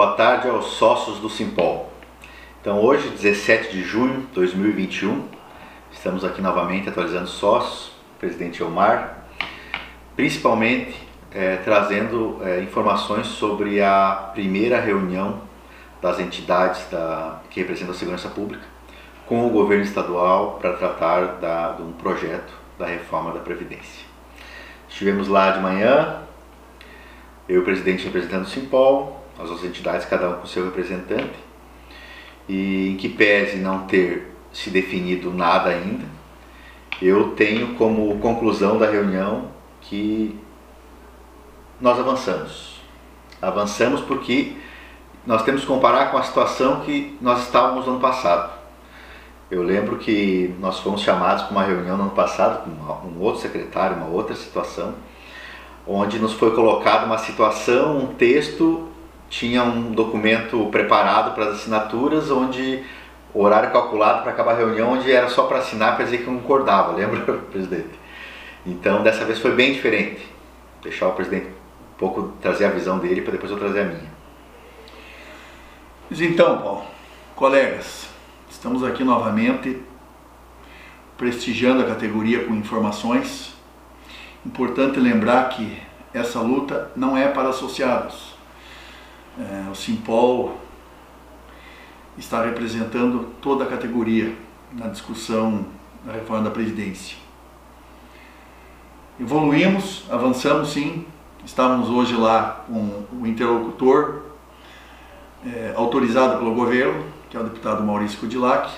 boa tarde aos sócios do Simpol. Então hoje, 17 de junho de 2021, estamos aqui novamente atualizando sócios, presidente Omar, principalmente é, trazendo é, informações sobre a primeira reunião das entidades da, que representam a segurança pública com o governo estadual para tratar da, de um projeto da reforma da Previdência. Estivemos lá de manhã, eu presidente representando o Simpol, as outras entidades, cada um com seu representante, e em que pese não ter se definido nada ainda, eu tenho como conclusão da reunião que nós avançamos. Avançamos porque nós temos que comparar com a situação que nós estávamos no ano passado. Eu lembro que nós fomos chamados para uma reunião no ano passado com um outro secretário, uma outra situação, onde nos foi colocada uma situação, um texto, tinha um documento preparado para as assinaturas, onde o horário calculado para acabar a reunião, onde era só para assinar para dizer que concordava, lembra, presidente? Então, dessa vez foi bem diferente. Deixar o presidente um pouco trazer a visão dele para depois eu trazer a minha. Então, Paulo, colegas, estamos aqui novamente prestigiando a categoria com informações Importante lembrar que essa luta não é para associados. É, o Simpol está representando toda a categoria na discussão da reforma da Previdência. Evoluímos, avançamos sim, estávamos hoje lá com o interlocutor é, autorizado pelo governo, que é o deputado Maurício Kudilac,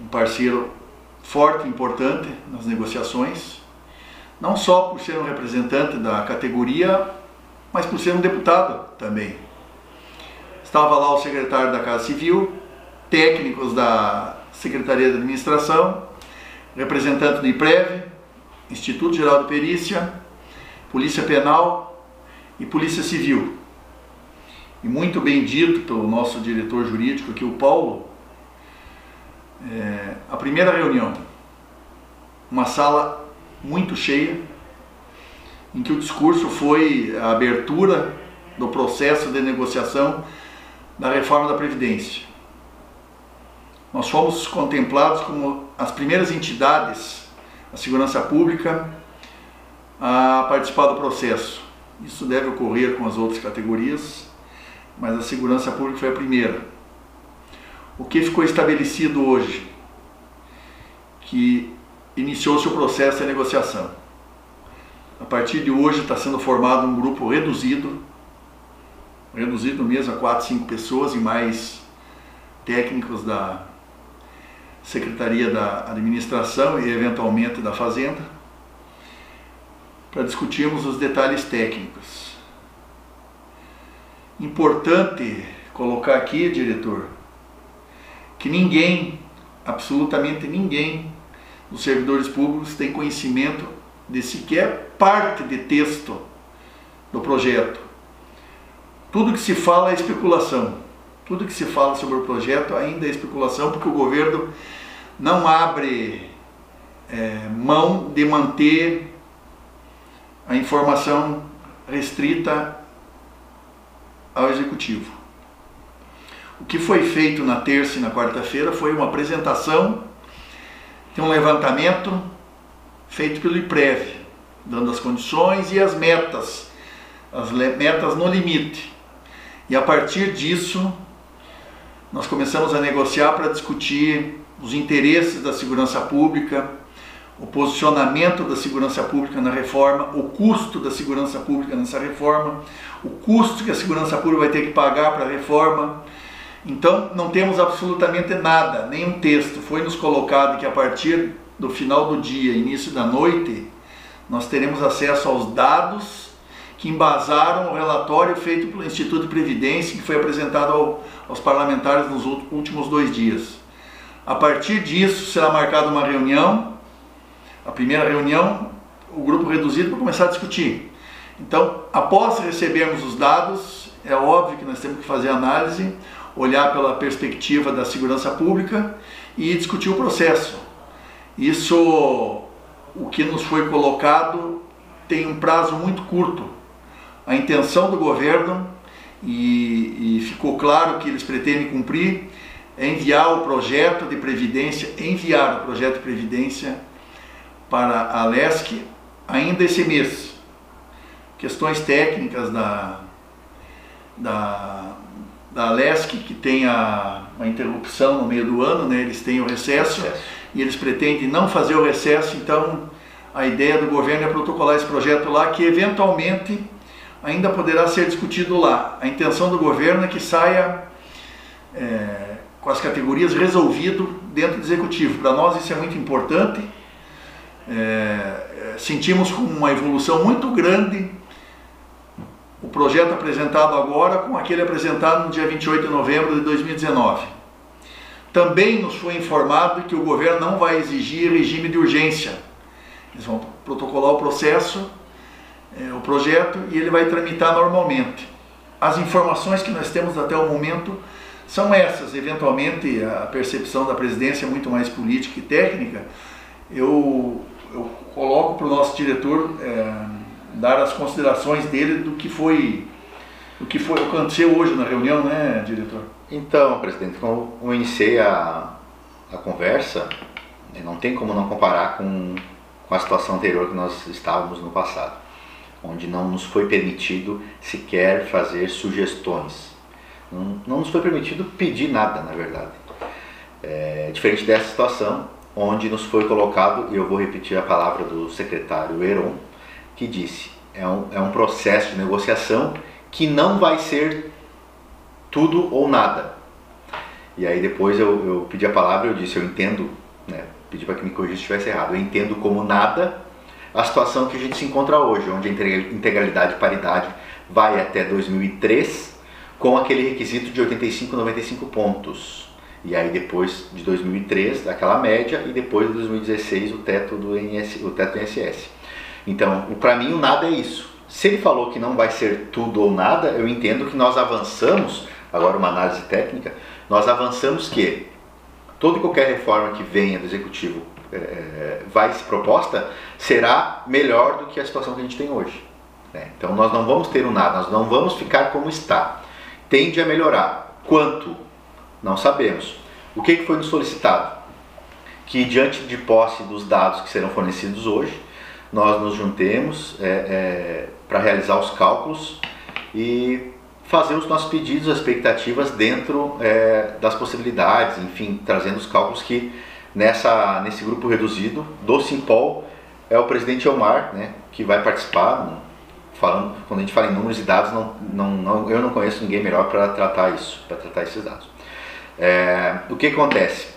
um parceiro forte e importante nas negociações, não só por ser um representante da categoria, mas por ser um deputado também. Estava lá o secretário da Casa Civil, técnicos da Secretaria de Administração, representante do IPREV, Instituto Geral de Perícia, Polícia Penal e Polícia Civil. E muito bem dito pelo nosso diretor jurídico aqui, o Paulo, é, a primeira reunião, uma sala muito cheia, em que o discurso foi a abertura do processo de negociação da reforma da Previdência. Nós fomos contemplados como as primeiras entidades da segurança pública a participar do processo. Isso deve ocorrer com as outras categorias, mas a segurança pública foi a primeira. O que ficou estabelecido hoje? Que iniciou-se o processo de negociação. A partir de hoje está sendo formado um grupo reduzido, reduzido mesmo a 4, 5 pessoas e mais técnicos da Secretaria da Administração e eventualmente da Fazenda, para discutirmos os detalhes técnicos. Importante colocar aqui, diretor, que ninguém, absolutamente ninguém, os servidores públicos têm conhecimento de sequer parte de texto do projeto. Tudo que se fala é especulação. Tudo que se fala sobre o projeto ainda é especulação, porque o governo não abre é, mão de manter a informação restrita ao executivo. O que foi feito na terça e na quarta-feira foi uma apresentação tem um levantamento feito pelo IPREV, dando as condições e as metas, as metas no limite. E a partir disso, nós começamos a negociar para discutir os interesses da segurança pública, o posicionamento da segurança pública na reforma, o custo da segurança pública nessa reforma, o custo que a segurança pública vai ter que pagar para a reforma, então não temos absolutamente nada, nenhum texto. Foi nos colocado que a partir do final do dia, início da noite, nós teremos acesso aos dados que embasaram o relatório feito pelo Instituto de Previdência, que foi apresentado ao, aos parlamentares nos últimos dois dias. A partir disso, será marcada uma reunião, a primeira reunião, o grupo reduzido para começar a discutir. Então, após recebermos os dados, é óbvio que nós temos que fazer análise olhar pela perspectiva da segurança pública e discutir o processo. Isso, o que nos foi colocado, tem um prazo muito curto. A intenção do governo e, e ficou claro que eles pretendem cumprir é enviar o projeto de previdência, enviar o projeto de previdência para a LESC ainda esse mês. Questões técnicas da, da, da LESC, que tem a, a interrupção no meio do ano, né? eles têm o recesso, recesso, e eles pretendem não fazer o recesso, então a ideia do governo é protocolar esse projeto lá, que eventualmente ainda poderá ser discutido lá. A intenção do governo é que saia é, com as categorias resolvido dentro do executivo. Para nós isso é muito importante. É, é sentimos uma evolução muito grande o projeto apresentado agora com aquele apresentado no dia 28 de novembro de 2019. Também nos foi informado que o governo não vai exigir regime de urgência. Eles vão protocolar o processo, é, o projeto, e ele vai tramitar normalmente. As informações que nós temos até o momento são essas. Eventualmente, a percepção da presidência é muito mais política e técnica. Eu, eu coloco para o nosso diretor é, dar as considerações dele do que foi o que foi aconteceu hoje na reunião, né, diretor? Então, presidente, como eu iniciei a, a conversa, né, não tem como não comparar com, com a situação anterior que nós estávamos no passado, onde não nos foi permitido sequer fazer sugestões não, não nos foi permitido pedir nada, na verdade. É, diferente dessa situação, onde nos foi colocado, e eu vou repetir a palavra do secretário Heron, que disse: é um, é um processo de negociação que não vai ser tudo ou nada. E aí depois eu, eu pedi a palavra eu disse: eu entendo, né, pedi para que me corrigisse se estivesse errado, eu entendo como nada a situação que a gente se encontra hoje, onde a integralidade e paridade vai até 2003 com aquele requisito de 85, 95 pontos. E aí depois de 2003, aquela média, e depois de 2016 o teto do INS, o teto do INSS. Então, para mim o nada é isso. Se ele falou que não vai ser tudo ou nada, eu entendo que nós avançamos, agora uma análise técnica, nós avançamos que toda e qualquer reforma que venha do executivo é, vai ser proposta será melhor do que a situação que a gente tem hoje. Né? Então nós não vamos ter o nada, nós não vamos ficar como está tende a melhorar. Quanto? Não sabemos. O que, foi nos solicitado? Que diante de posse dos dados que serão fornecidos hoje, nós nos juntemos é, é, para realizar os cálculos e fazer os nossos pedidos, as expectativas dentro é, das possibilidades, enfim, trazendo os cálculos que nessa, nesse grupo reduzido do Simpol é o presidente Elmar, né, que vai participar, falando, quando a gente fala em números e dados, não, não, não eu não conheço ninguém melhor para tratar isso, para tratar esses dados. É, o que acontece?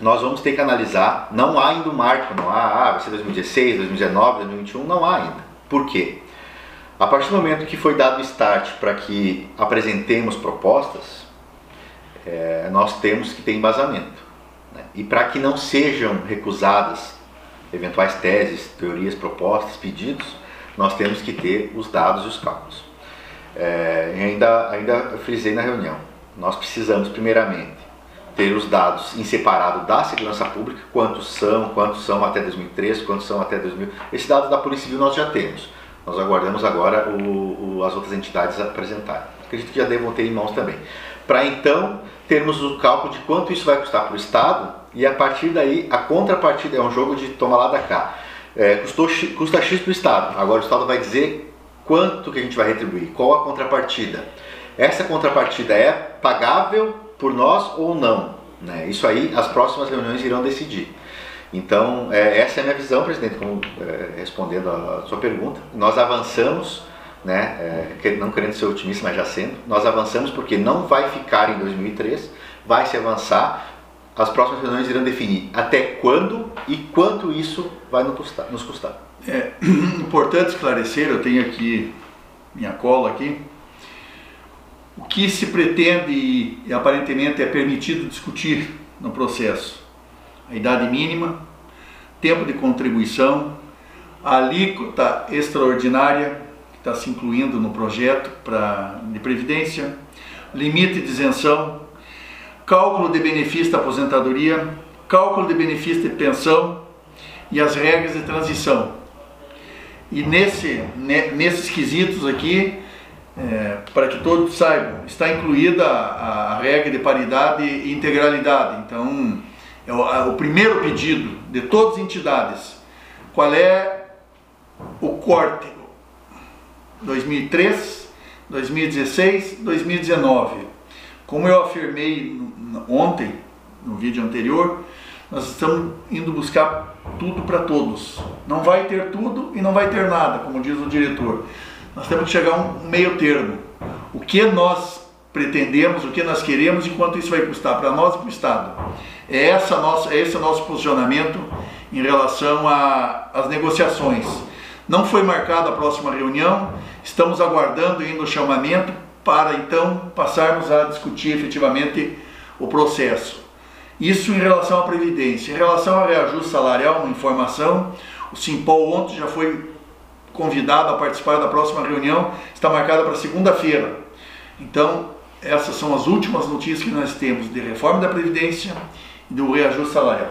Nós vamos ter que analisar, não há ainda um marco, não há, ah, vai ser 2016, 2019, 2021, não há ainda. Por quê? A partir do momento que foi dado o start para que apresentemos propostas, é, nós temos que ter embasamento. Né? E para que não sejam recusadas eventuais teses, teorias, propostas, pedidos, nós temos que ter os dados e os cálculos. É, ainda, ainda frisei na reunião, nós precisamos primeiramente ter os dados em separado da segurança pública, quantos são, quantos são até 2003, quantos são até 2000. Esse dado da Polícia Civil nós já temos. Nós aguardamos agora o, o, as outras entidades apresentarem. Acredito que já devam ter em mãos também. Para então termos o cálculo de quanto isso vai custar para o Estado e a partir daí a contrapartida é um jogo de toma lá da cá é, custou, custa X para o Estado. Agora o Estado vai dizer quanto que a gente vai retribuir, qual a contrapartida. Essa contrapartida é pagável por nós ou não? Né? Isso aí as próximas reuniões irão decidir. Então, é, essa é a minha visão, presidente, como, é, respondendo a, sua pergunta. Nós avançamos, né, é, não querendo ser otimista, mas já sendo, nós avançamos porque não vai ficar em 2003, vai se avançar as próximas reuniões irão definir até quando e quanto isso vai nos custar. Nos custar. É importante esclarecer, eu tenho aqui minha cola aqui, o que se pretende e, e aparentemente é permitido discutir no processo. A idade mínima, tempo de contribuição, a alíquota extraordinária que está se incluindo no projeto pra, de previdência, limite de isenção, cálculo de benefício da aposentadoria, cálculo de benefício de pensão e as regras de transição. E nesse, nesses quesitos aqui, é, para que todos saibam, está incluída a, a, regra de paridade e integralidade. Então, é o, a, o primeiro pedido de todas as entidades, qual é o corte 2003, 2016, 2019. Como eu afirmei ontem, no vídeo anterior, nós estamos indo buscar tudo para todos. Não vai ter tudo e não vai ter nada, como diz o diretor. Nós temos que chegar a um meio termo. O que nós pretendemos, o que nós queremos e quanto isso vai custar para nós e para o Estado. É, essa nossa, é esse o nosso posicionamento em relação às negociações. Não foi marcada a próxima reunião, estamos aguardando ainda o chamamento para então passarmos a discutir efetivamente o processo. Isso em relação à Previdência. Em relação ao reajuste salarial, uma informação, o Simpol ontem já foi convidado a participar da próxima reunião, está marcada para segunda-feira. Então, essas são as últimas notícias que nós temos de reforma da Previdência do reajuste salarial.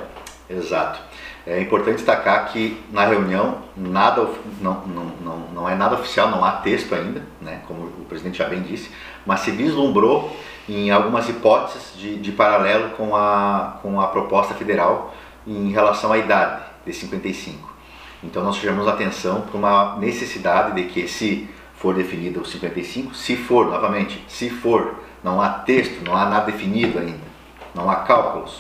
Exato. É importante destacar que na reunião nada, não, não, não, não é nada oficial, não há texto ainda, né, como o presidente já bem disse, mas se vislumbrou em algumas hipóteses de, de paralelo com a, com a proposta federal em relação à idade de 55. Então nós chamamos atenção para uma necessidade de que se for definido o 55, se for, novamente, se for, não há texto, não há nada definido ainda, não há cálculos,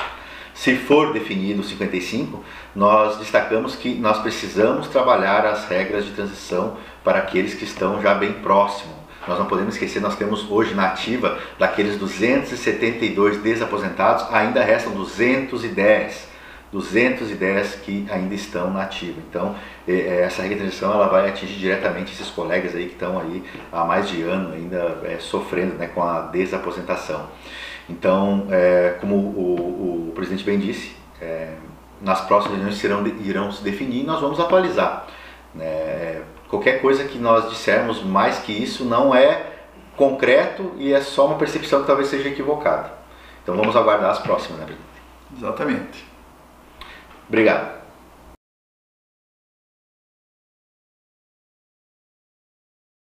se for definido o 55, nós destacamos que nós precisamos trabalhar as regras de transição para aqueles que estão já bem próximo. Nós não podemos esquecer, nós temos hoje na ativa, daqueles 272 desaposentados, ainda restam 210. 210 que ainda estão na ativa. Então, essa regra de transição ela vai atingir diretamente esses colegas aí que estão aí há mais de ano ainda é, sofrendo né, com a desaposentação. Então, é, como o, o, presidente bem disse, é, nas próximas reuniões serão, irão se definir e nós vamos atualizar. É, qualquer coisa que nós dissermos mais que isso não é concreto e é só uma percepção que talvez seja equivocada. Então vamos aguardar as próximas, né, presidente? Exatamente. Obrigado.